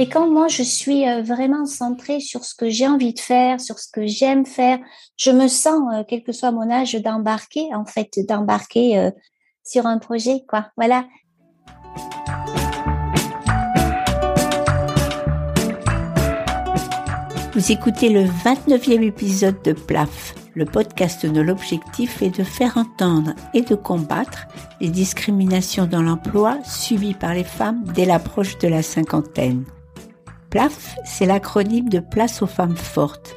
Et quand moi, je suis euh, vraiment centrée sur ce que j'ai envie de faire, sur ce que j'aime faire, je me sens, euh, quel que soit mon âge, d'embarquer, en fait, d'embarquer euh, sur un projet, quoi. Voilà. Vous écoutez le 29e épisode de PLAF, le podcast dont l'objectif est de faire entendre et de combattre les discriminations dans l'emploi subies par les femmes dès l'approche de la cinquantaine. PLAF, c'est l'acronyme de Place aux femmes fortes.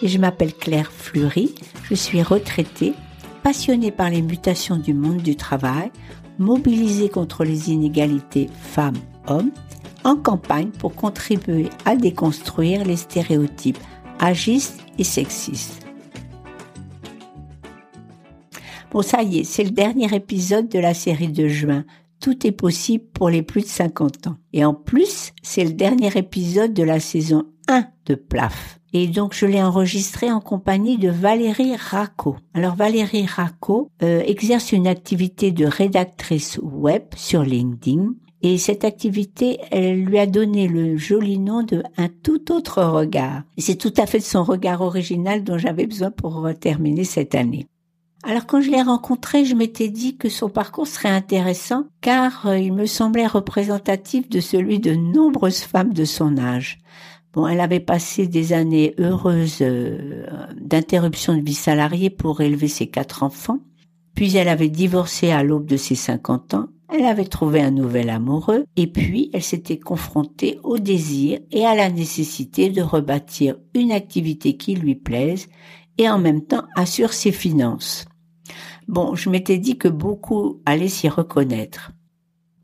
Et je m'appelle Claire Fleury, je suis retraitée, passionnée par les mutations du monde du travail, mobilisée contre les inégalités femmes-hommes, en campagne pour contribuer à déconstruire les stéréotypes agistes et sexistes. Bon, ça y est, c'est le dernier épisode de la série de juin tout est possible pour les plus de 50 ans. Et en plus, c'est le dernier épisode de la saison 1 de PLAF. Et donc je l'ai enregistré en compagnie de Valérie Racco. Alors Valérie Racco euh, exerce une activité de rédactrice web sur LinkedIn. Et cette activité, elle lui a donné le joli nom de un tout autre regard. C'est tout à fait son regard original dont j'avais besoin pour terminer cette année. Alors quand je l'ai rencontré, je m'étais dit que son parcours serait intéressant car euh, il me semblait représentatif de celui de nombreuses femmes de son âge. Bon, elle avait passé des années heureuses euh, d'interruption de vie salariée pour élever ses quatre enfants, puis elle avait divorcé à l'aube de ses 50 ans, elle avait trouvé un nouvel amoureux, et puis elle s'était confrontée au désir et à la nécessité de rebâtir une activité qui lui plaise et en même temps assure ses finances. Bon, je m'étais dit que beaucoup allaient s'y reconnaître.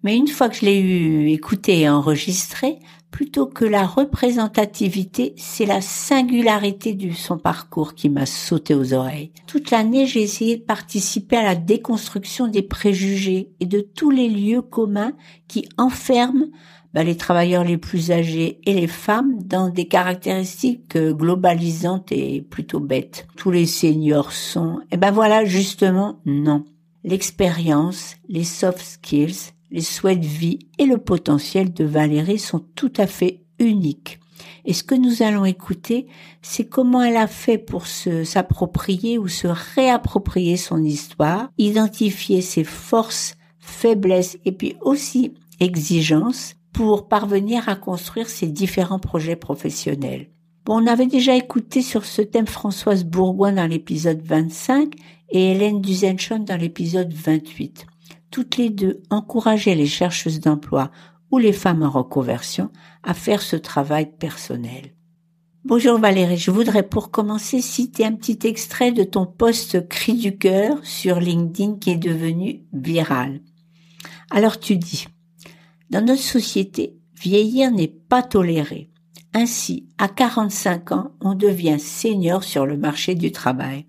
Mais une fois que je l'ai eu écouté et enregistré, plutôt que la représentativité, c'est la singularité de son parcours qui m'a sauté aux oreilles. Toute l'année, j'ai essayé de participer à la déconstruction des préjugés et de tous les lieux communs qui enferment bah, les travailleurs les plus âgés et les femmes dans des caractéristiques euh, globalisantes et plutôt bêtes. Tous les seniors sont, et ben voilà, justement, non. L'expérience, les soft skills, les souhaits de vie et le potentiel de Valérie sont tout à fait uniques. Et ce que nous allons écouter, c'est comment elle a fait pour se, s'approprier ou se réapproprier son histoire, identifier ses forces, faiblesses et puis aussi exigences pour parvenir à construire ses différents projets professionnels. Bon, on avait déjà écouté sur ce thème Françoise Bourgoin dans l'épisode 25 et Hélène Duzenchon dans l'épisode 28. Toutes les deux encourageaient les chercheuses d'emploi ou les femmes en reconversion à faire ce travail personnel. Bonjour Valérie, je voudrais pour commencer citer un petit extrait de ton post cri du cœur sur LinkedIn qui est devenu viral. Alors tu dis, dans notre société, vieillir n'est pas toléré. Ainsi, à 45 ans, on devient senior sur le marché du travail.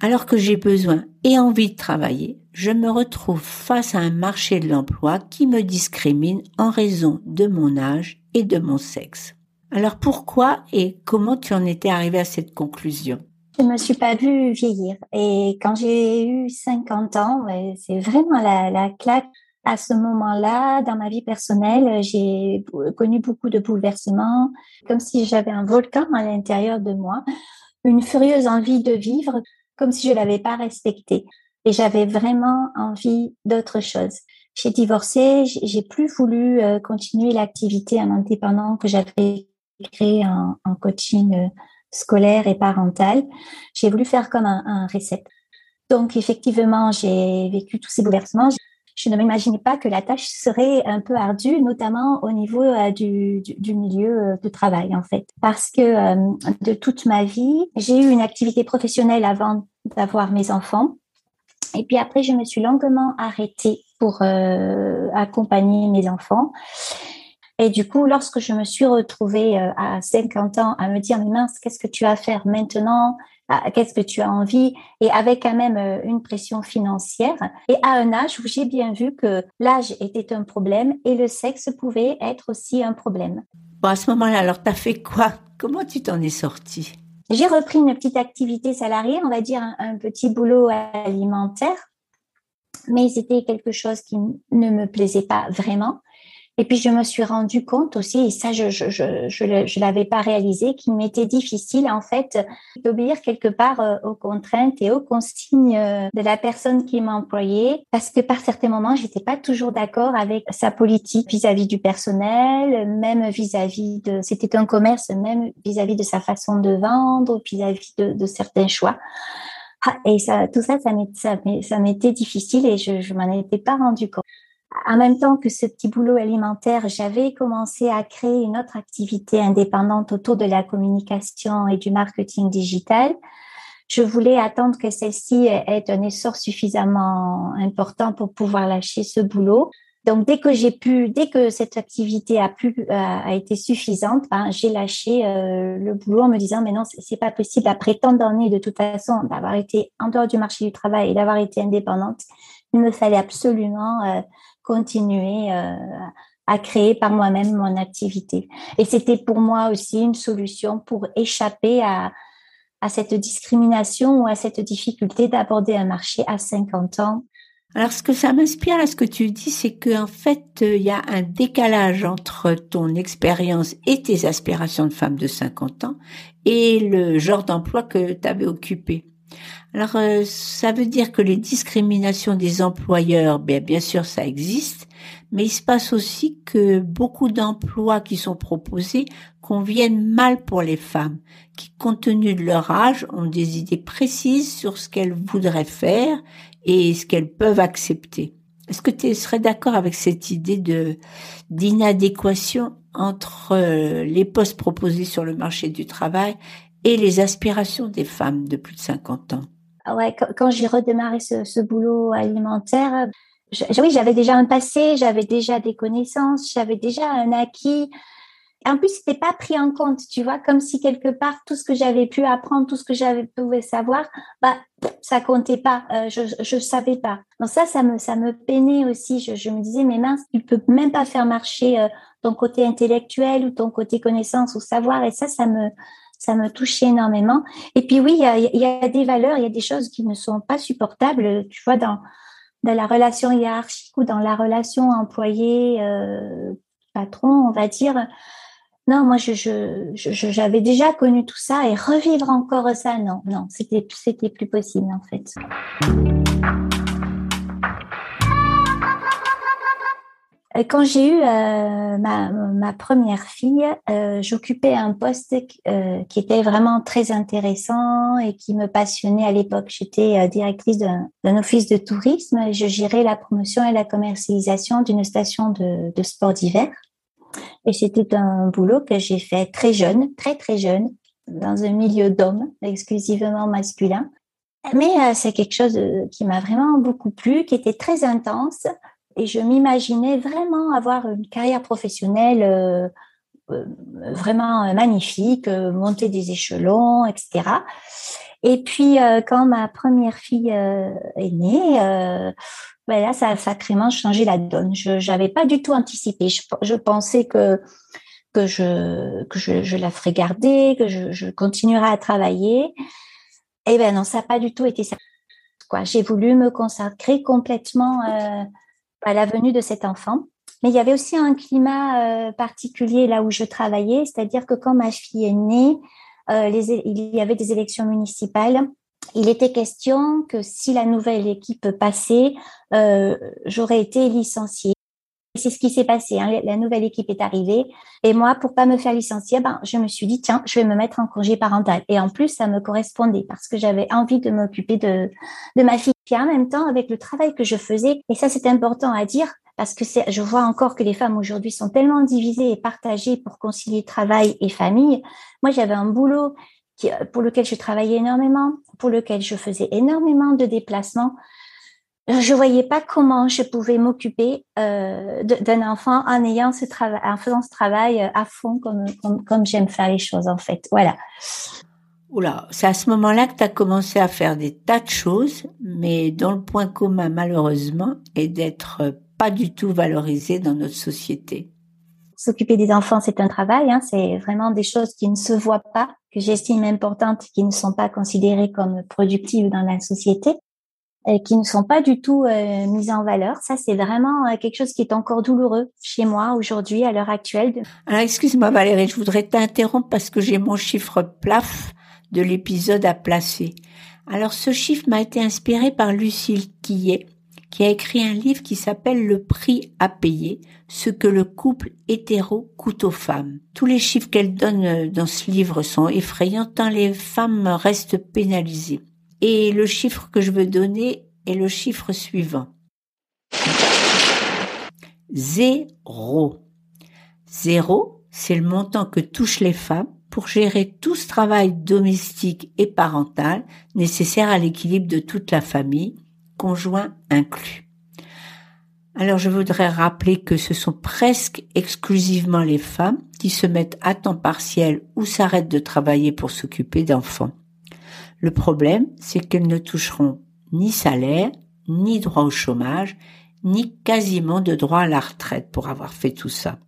Alors que j'ai besoin et envie de travailler, je me retrouve face à un marché de l'emploi qui me discrimine en raison de mon âge et de mon sexe. Alors pourquoi et comment tu en étais arrivé à cette conclusion? Je me suis pas vue vieillir. Et quand j'ai eu 50 ans, c'est vraiment la claque à ce moment-là, dans ma vie personnelle, j'ai connu beaucoup de bouleversements, comme si j'avais un volcan à l'intérieur de moi, une furieuse envie de vivre, comme si je l'avais pas respecté. Et j'avais vraiment envie d'autre chose. J'ai divorcé, j'ai plus voulu euh, continuer l'activité en indépendant que j'avais créée en, coaching euh, scolaire et parental. J'ai voulu faire comme un, un reset. Donc effectivement, j'ai vécu tous ces bouleversements je ne m'imaginais pas que la tâche serait un peu ardue, notamment au niveau euh, du, du, milieu euh, de travail, en fait. Parce que euh, de toute ma vie, j'ai eu une activité professionnelle avant d'avoir mes enfants. Et puis après, je me suis longuement arrêtée pour accompagner mes enfants. Et du coup, lorsque je me suis retrouvée à 50 ans à me dire, mais mince, qu'est-ce que tu vas faire maintenant? Qu'est-ce que tu as envie, et avec quand même euh, une pression financière. Et à un âge où j'ai bien vu que l'âge était un problème et le sexe pouvait être aussi un problème. Bon, à ce moment-là, alors, tu as fait quoi? Comment tu t'en es sortie? J'ai repris une petite activité salariée, on va dire un, petit boulot alimentaire. mais c'était quelque chose qui ne me plaisait pas vraiment. Et puis je me suis rendu compte aussi, et ça je je je je, l'avais pas réalisé, qu'il m'était difficile en fait d'obéir quelque part euh, aux contraintes et aux consignes euh, de la personne qui m'employait, parce que par certains moments j'étais pas toujours d'accord avec sa politique vis-à-vis du personnel, même vis-à-vis de, c'était un commerce, même vis-à-vis de sa façon de vendre, vis-à-vis de, certains choix. Ah, et ça, tout ça, ça m'était difficile et je, je m'en étais pas rendu compte en même temps que ce petit boulot alimentaire, j'avais commencé à créer une autre activité indépendante autour de la communication et du marketing digital. Je voulais attendre que celle-ci ait un essor suffisamment important pour pouvoir lâcher ce boulot. Donc dès que j'ai pu, dès que cette activité a pu a été suffisante, ben, j'ai lâché euh, le boulot en me disant mais non c'est pas possible après tant d'années de toute façon d'avoir été en dehors du marché du travail et d'avoir été indépendante, il me fallait absolument euh, continuer euh, à créer par moi-même mon activité. Et c'était pour moi aussi une solution pour échapper à, à cette discrimination ou à cette difficulté d'aborder un marché à 50 ans. Alors, ce que ça m'inspire, là, ce que tu dis, c'est qu'en fait, euh, il y a un décalage entre ton expérience et tes aspirations de femme de 50 ans et le genre d'emploi que tu avais occupé. Alors, euh, ça veut dire que les discriminations des employeurs, bien, bien sûr, ça existe, mais il se passe aussi que beaucoup d'emplois qui sont proposés conviennent mal pour les femmes, qui, compte tenu de leur âge, ont des idées précises sur ce qu'elles voudraient faire et ce qu'elles peuvent accepter. Est-ce que tu serais d'accord avec cette idée d'inadéquation entre euh, les postes proposés sur le marché du travail et les aspirations des femmes de plus de 50 ans ah ouais, quand, j'ai redémarré ce, boulot alimentaire, oui, j'avais déjà un passé, j'avais déjà des connaissances, j'avais déjà un acquis. En plus, c'était pas pris en compte, tu vois, comme si quelque part tout ce que j'avais pu apprendre, tout ce que j'avais pouvais savoir, bah ça comptait pas, euh, je je savais pas. Donc ça, ça me ça me peinait aussi. Je, je me disais mais mince, tu peux même pas faire marcher euh, ton côté intellectuel ou ton côté connaissance ou savoir. Et ça, ça me ça me touchait énormément. Et puis oui, il y a, des valeurs, il y a des choses qui ne sont pas supportables, tu vois, dans, la relation hiérarchique ou dans la relation employé-patron, euh, on va dire. Non, moi, j'avais déjà connu tout ça et revivre encore ça, non, non, c'était, c'était plus possible en fait. Quand j'ai eu euh, ma, première fille, euh, j'occupais un poste euh, qui était vraiment très intéressant et qui me passionnait à l'époque. J'étais euh, directrice d'un office de tourisme et je gérais la promotion et la commercialisation d'une station de, de sport d'hiver. Et c'était un boulot que j'ai fait très jeune, très très jeune, dans un milieu d'hommes exclusivement masculin. Mais c'est quelque chose qui m'a vraiment beaucoup plu, qui était très intense, et je m'imaginais vraiment avoir une carrière professionnelle euh, euh, vraiment magnifique, euh, monter des échelons, etc. Et puis quand ma première fille est née, ben là ça a sacrément changé la donne. Je n'avais pas du tout anticipé. Je, pensais que que je que je, la ferais garder, que je, je continuerai à travailler. Et ben non, ça n'a pas du tout été ça. Quoi, j'ai voulu me consacrer complètement euh, à la venue de cet enfant. Mais il y avait aussi un climat euh, particulier là où je travaillais, c'est-à-dire que quand ma fille est née, euh, il y avait des élections municipales. Il était question que si la nouvelle équipe passait, euh, j'aurais été licenciée. C'est ce qui s'est passé. Hein. La nouvelle équipe est arrivée et moi, pour pas me faire licencier, ben je me suis dit tiens, je vais me mettre en congé parental. Et en plus, ça me correspondait parce que j'avais envie de m'occuper de de ma fille. Puis en même temps, avec le travail que je faisais, et ça c'est important à dire parce que je vois encore que les femmes aujourd'hui sont tellement divisées et partagées pour concilier travail et famille. Moi, j'avais un boulot qui, pour lequel je travaillais énormément, pour lequel je faisais énormément de déplacements je voyais pas comment je pouvais m'occuper euh, d'un enfant en ayant ce travail, en faisant ce travail euh, à fond comme comme, comme j'aime faire les choses en fait. Voilà. Oula, c'est à ce moment-là que tu as commencé à faire des tas de choses, mais dont le point commun malheureusement est d'être pas du tout valorisé dans notre société. S'occuper des enfants, c'est un travail, hein, c'est vraiment des choses qui ne se voient pas, que j'estime importantes, qui ne sont pas considérées comme productives dans la société. Euh, qui ne sont pas du tout euh, mises en valeur. Ça, c'est vraiment euh, quelque chose qui est encore douloureux chez moi aujourd'hui, à l'heure actuelle. Alors, excuse-moi Valérie, je voudrais t'interrompre parce que j'ai mon chiffre plaf de l'épisode à placer. Alors, ce chiffre m'a été inspiré par Lucille Quillet, qui a écrit un livre qui s'appelle Le prix à payer, ce que le couple hétéro coûte aux femmes. Tous les chiffres qu'elle donne euh, dans ce livre sont effrayants tant les femmes restent pénalisées. Et le chiffre que je veux donner est le chiffre suivant. Zéro. Zéro, c'est le montant que touchent les femmes pour gérer tout ce travail domestique et parental nécessaire à l'équilibre de toute la famille conjoint inclus. Alors je voudrais rappeler que ce sont presque exclusivement les femmes qui se mettent à temps partiel ou s'arrêtent de travailler pour s'occuper d'enfants. Le problème, c'est qu'elles ne toucheront ni salaire, ni droit au chômage, ni quasiment de droit à la retraite pour avoir fait tout ça.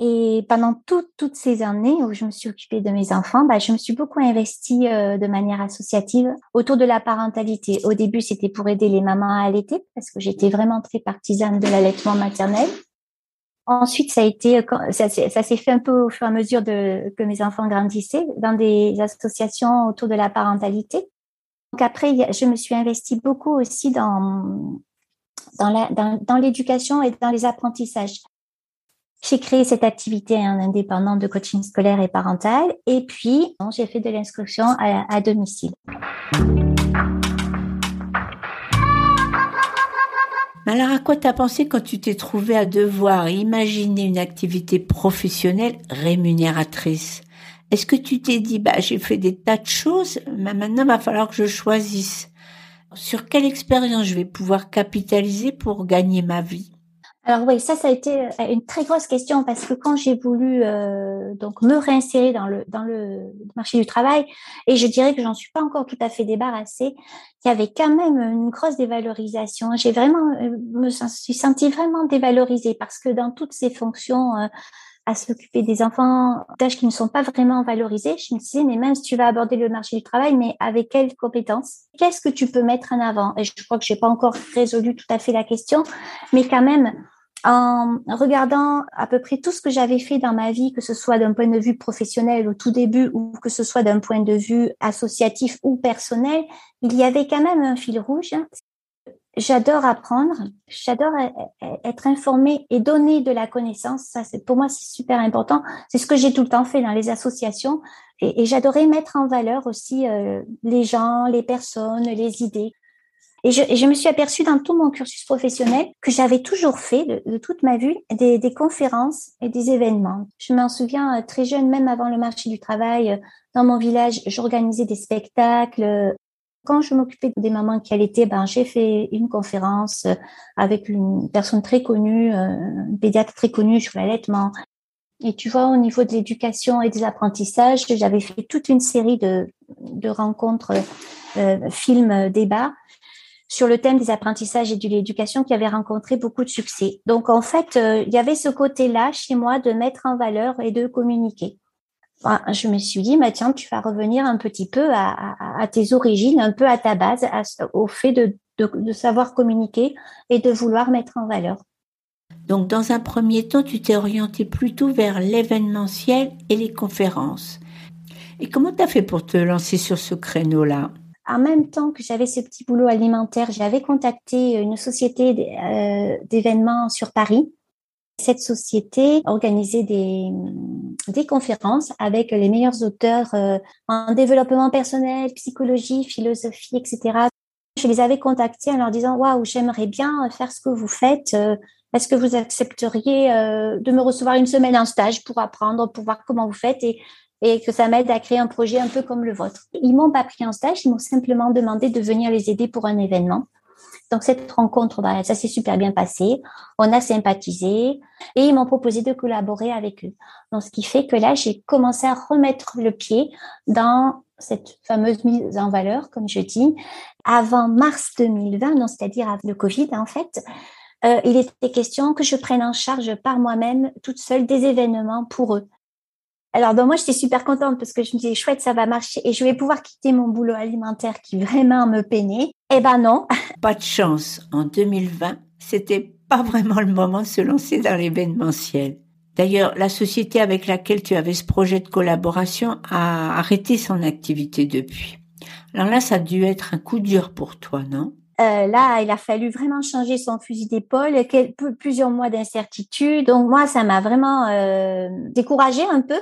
Et pendant toutes ces années où je me suis occupée de mes enfants, bah, je me suis beaucoup investie euh, de manière associative autour de la parentalité. Au début, c'était pour aider les mamans à allaiter parce que j'étais vraiment très partisane de l'allaitement maternel. Ensuite, ça a été, ça, ça s'est fait un peu au fur et à mesure de, que mes enfants grandissaient dans des associations autour de la parentalité. Donc après, je me suis investie beaucoup aussi dans dans l'éducation et dans les apprentissages. J'ai créé cette activité en indépendant de coaching scolaire et parental et puis j'ai fait de l'inscription à, domicile. Alors à quoi t'as pensé quand tu t'es trouvé à devoir imaginer une activité professionnelle rémunératrice? Est-ce que tu t'es dit bah j'ai fait des tas de choses, mais maintenant il va falloir que je choisisse? Sur quelle expérience je vais pouvoir capitaliser pour gagner ma vie? Alors oui, ça, ça a été euh, une très grosse question parce que quand j'ai voulu euh, donc me réinsérer dans le dans le marché du travail, et je dirais que j'en suis pas encore tout à fait débarrassée, il y avait quand même une grosse dévalorisation. J'ai vraiment euh, me suis sentie vraiment dévalorisée parce que dans toutes ces fonctions à s'occuper des enfants, tâches qui ne sont pas vraiment valorisées, je me disais, mais même si tu vas aborder le marché du travail, mais avec quelles compétences? Qu'est-ce que tu peux mettre en avant? Et je crois que j'ai pas encore résolu tout à fait la question, mais quand même, en regardant à peu près tout ce que j'avais fait dans ma vie, que ce soit d'un point de vue professionnel au tout début ou que ce soit d'un point de vue associatif ou personnel, il y avait quand même un fil rouge. J'adore apprendre, j'adore être informée et donner de la connaissance. Ça, c'est pour moi, c'est super important. C'est ce que j'ai tout le temps fait dans les associations et, et j'adorais mettre en valeur aussi euh, les gens, les personnes, les idées. Et je, me suis aperçue dans tout mon cursus professionnel que j'avais toujours fait, de, toute ma vie, des, conférences et des événements. Je m'en souviens euh, très jeune, même avant le marché du travail, euh, dans mon village, j'organisais des spectacles. Quand je m'occupais des mamans qui allaitaient, ben, j'ai fait une conférence euh, avec une personne très connue, une pédiatre très connue sur l'allaitement. Et tu vois, au niveau de l'éducation et des apprentissages, j'avais fait toute une série de, de rencontres, euh, films, débats sur le thème des apprentissages et de l'éducation qui avait rencontré beaucoup de succès. Donc en fait, euh, il y avait ce côté-là chez moi de mettre en valeur et de communiquer. je me suis dit, bah, tu vas revenir un petit peu à, tes origines, un peu à ta base, au fait de, de savoir communiquer et de vouloir mettre en valeur. Donc dans un premier temps, tu t'es orienté plutôt vers l'événementiel et les conférences. Et comment tu as fait pour te lancer sur ce créneau-là? En même temps que j'avais ce petit boulot alimentaire, j'avais contacté une société euh, d'événements sur Paris. Cette société organisait des, conférences avec les meilleurs auteurs euh, en développement personnel, psychologie, philosophie, etc. Je les avais contactés en leur disant waouh, j'aimerais bien faire ce que vous faites. Euh, est-ce que vous accepteriez de me recevoir une semaine en stage pour apprendre, pour voir comment vous faites? Et que ça m'aide à créer un projet un peu comme le vôtre. Ils m'ont pas pris en stage, ils m'ont simplement demandé de venir les aider pour un événement. Donc cette rencontre, bah, ça s'est super bien passé. On a sympathisé et ils m'ont proposé de collaborer avec eux. Donc ce qui fait que là, j'ai commencé à remettre le pied dans cette fameuse mise en valeur, comme je dis, avant mars 2020, c'est-à-dire avant le Covid en fait. Euh, il était question que je prenne en charge par moi-même, toute seule, des événements pour eux Alors, donc moi, j'étais super contente parce que je me disais, chouette, ça va marcher et je vais pouvoir quitter mon boulot alimentaire qui vraiment me peinait. Eh ben non. Pas de chance. En 2020, c'était pas vraiment le moment de se lancer dans l'événementiel. D'ailleurs, la société avec laquelle tu avais ce projet de collaboration a arrêté son activité depuis. Alors là, ça a dû être un coup dur pour toi, non? Euh, là, il a fallu vraiment changer son fusil d'épaule, plusieurs mois d'incertitude. Donc moi, ça m'a vraiment euh, découragée un peu.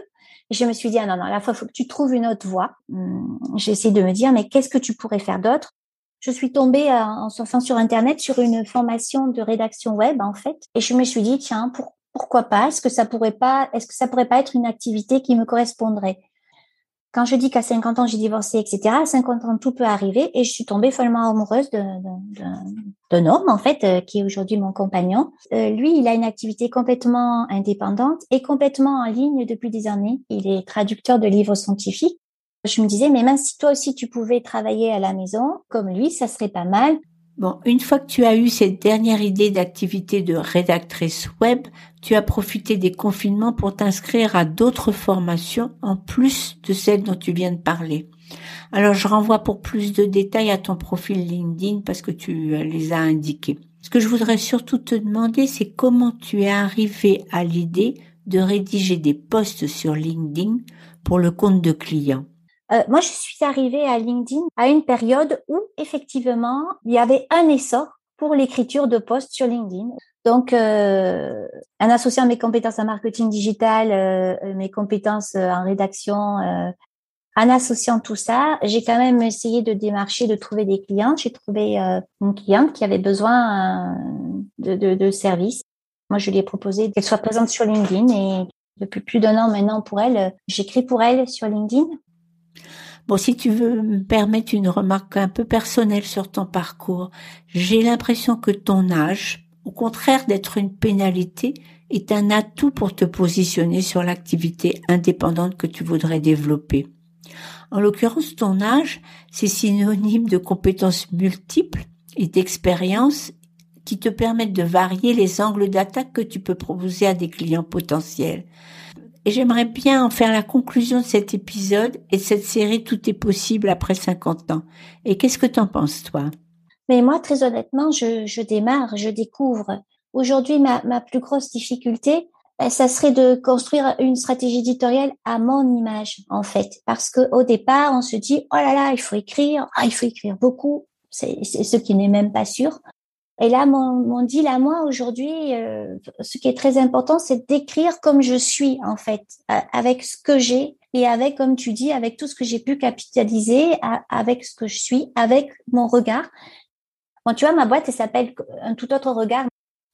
Je me suis dit, ah non, non, la fois, faut que tu trouves une autre voie. Hum, j'ai essayé de me dire, mais qu'est-ce que tu pourrais faire d'autre? Je suis tombée euh, en surfant sur Internet sur une formation de rédaction web, en fait. Et je me suis dit, tiens, pourquoi pas? Est-ce que ça pourrait pas, est-ce que ça pourrait pas être une activité qui me correspondrait? Quand je dis qu'à 50 ans j'ai divorcé, etc., à 50 ans tout peut arriver et je suis tombée follement amoureuse d'un homme en fait euh, qui est aujourd'hui mon compagnon. Euh, lui, il a une activité complètement indépendante et complètement en ligne depuis des années. Il est traducteur de livres scientifiques. Je me disais, mais même si toi aussi tu pouvais travailler à la maison comme lui, ça serait pas mal. Bon, une fois que tu as eu cette dernière idée d'activité de rédactrice web, tu as profité des confinements pour t'inscrire à d'autres formations en plus de celles dont tu viens de parler. Alors je renvoie pour plus de détails à ton profil LinkedIn parce que tu les as indiqués. Ce que je voudrais surtout te demander, c'est comment tu es arrivé à l'idée de rédiger des posts sur LinkedIn pour le compte de clients. Euh, moi, je suis arrivée à LinkedIn à une période où effectivement, il y avait un essor pour l'écriture de posts sur LinkedIn. Donc, euh, en associant mes compétences en marketing digital, euh, mes compétences en rédaction, en associant tout ça, j'ai quand même essayé de démarcher, de trouver des clients. J'ai trouvé une cliente qui avait besoin de, de, de services. Moi, je lui ai proposé qu'elle soit présente sur LinkedIn et depuis plus d'un an maintenant pour elle, j'écris pour elle sur LinkedIn. Bon, si tu veux me permettre une remarque un peu personnelle sur ton parcours, j'ai l'impression que ton âge, au contraire d'être une pénalité, est un atout pour te positionner sur l'activité indépendante que tu voudrais développer. En l'occurrence, ton âge, c'est synonyme de compétences multiples et d'expériences qui te permettent de varier les angles d'attaque que tu peux proposer à des clients potentiels. Et j'aimerais bien en faire la conclusion de cet épisode et de cette série Tout est possible après 50 ans. Et qu'est-ce que t'en penses, toi? Mais moi, très honnêtement, je, je démarre, je découvre. Aujourd'hui, ma, ma plus grosse difficulté, eh, ça serait de construire une stratégie éditoriale à mon image, en fait. Parce que au départ, on se dit, oh là là, il faut écrire, ah, il faut écrire beaucoup. C'est ce qui n'est même pas sûr. Et là, mon, mon deal à moi aujourd'hui, euh, ce qui est très important, c'est d'écrire comme je suis en fait, euh, avec ce que j'ai et avec, comme tu dis, avec tout ce que j'ai pu capitaliser, avec ce que je suis, avec mon regard. Bon, tu vois, ma boîte, elle s'appelle un tout autre regard.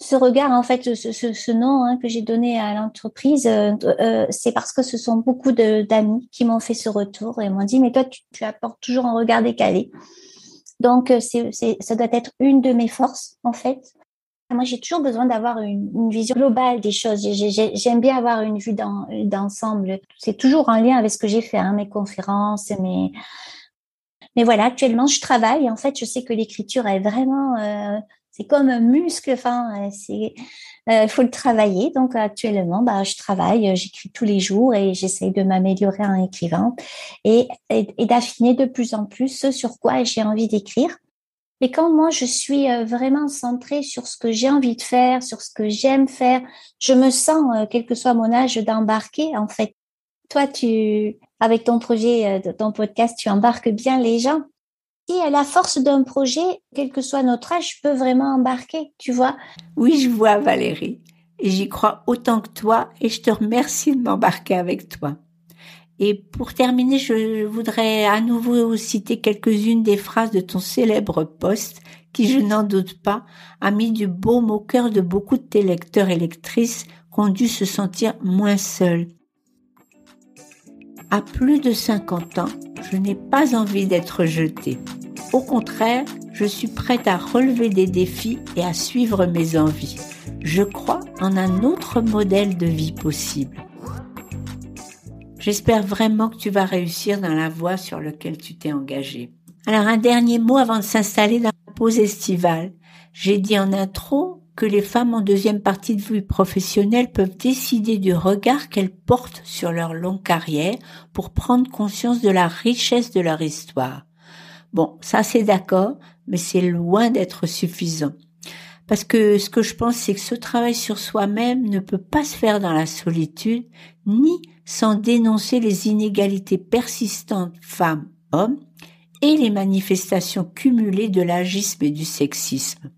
Ce regard, en fait, ce, ce, ce nom hein, que j'ai donné à l'entreprise, euh, c'est parce que ce sont beaucoup d'amis qui m'ont fait ce retour et m'ont dit, mais toi, tu, tu apportes toujours un regard décalé. Donc, euh, c'est, ça doit être une de mes forces, en fait. Moi, j'ai toujours besoin d'avoir une, vision globale des choses. j'aime bien avoir une vue d'ensemble. C'est toujours en lien avec ce que j'ai fait, hein, mes conférences, mes... Mais voilà, actuellement, je travaille. En fait, je sais que l'écriture est vraiment, euh, c'est comme un muscle. Enfin, euh, il euh, faut le travailler. Donc actuellement, bah, je travaille, j'écris tous les jours et j'essaye de m'améliorer en écrivant et, d'affiner de plus en plus ce sur quoi j'ai envie d'écrire. Et quand moi je suis euh, vraiment centrée sur ce que j'ai envie de faire, sur ce que j'aime faire, je me sens, euh, quel que soit mon âge, d'embarquer. En fait, toi, tu, avec ton projet, ton podcast, tu embarques bien les gens à la force d'un projet, quel que soit notre âge, je peux vraiment embarquer, tu vois. Oui, je vois Valérie. Et j'y crois autant que toi et je te remercie de m'embarquer avec toi. Et pour terminer, je voudrais à nouveau citer quelques-unes des phrases de ton célèbre poste qui, je n'en doute pas, a mis du baume au cœur de beaucoup de tes lecteurs et lectrices qui ont dû se sentir moins seuls. À plus de 50 ans, je n'ai pas envie d'être jetée. Au contraire, je suis prête à relever des défis et à suivre mes envies. Je crois en un autre modèle de vie possible. J'espère vraiment que tu vas réussir dans la voie sur laquelle tu t'es engagé. Alors un dernier mot avant de s'installer dans la pause estivale. J'ai dit en intro que les femmes en deuxième partie de vie professionnelle peuvent décider du regard qu'elles portent sur leur longue carrière pour prendre conscience de la richesse de leur histoire. Bon, ça c'est d'accord, mais c'est loin d'être suffisant. Parce que ce que je pense, c'est que ce travail sur soi-même ne peut pas se faire dans la solitude, ni sans dénoncer les inégalités persistantes femmes-hommes et les manifestations cumulées de l'agisme et du sexisme.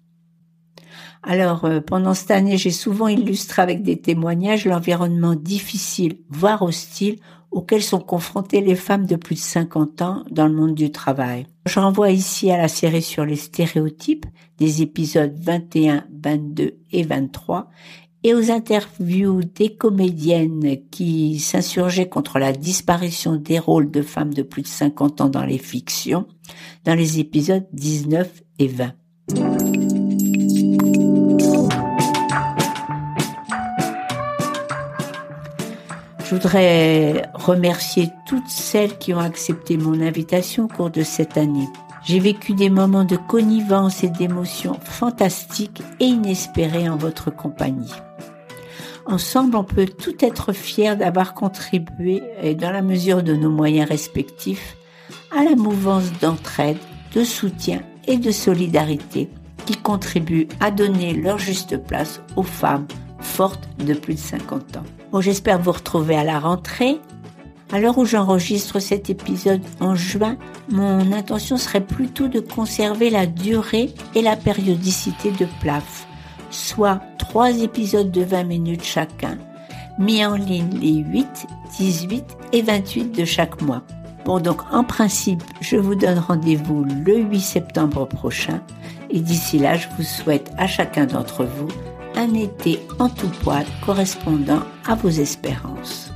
Alors, euh, pendant cette année, j'ai souvent illustré avec des témoignages l'environnement difficile, voire hostile, auquel sont confrontées les femmes de plus de 50 ans dans le monde du travail. Je renvoie ici à la série sur les stéréotypes des épisodes 21, 22 et 23 et aux interviews des comédiennes qui s'insurgeaient contre la disparition des rôles de femmes de plus de 50 ans dans les fictions dans les épisodes 19 et 20. Je voudrais remercier toutes celles qui ont accepté mon invitation au cours de cette année. J'ai vécu des moments de connivence et d'émotions fantastiques et inespérés en votre compagnie. Ensemble, on peut tout être fiers d'avoir contribué, et dans la mesure de nos moyens respectifs, à la mouvance d'entraide, de soutien et de solidarité qui contribue à donner leur juste place aux femmes fortes de plus de 50 ans. Bon, j'espère vous retrouver à la rentrée. À l'heure où j'enregistre cet épisode en juin, mon intention serait plutôt de conserver la durée et la périodicité de PLAF, soit trois épisodes de 20 minutes chacun, mis en ligne les 8, 18 et 28 de chaque mois. Bon, donc en principe, je vous donne rendez-vous le 8 septembre prochain et d'ici là, je vous souhaite à chacun d'entre vous un été en tout poil correspondant à vos espérances.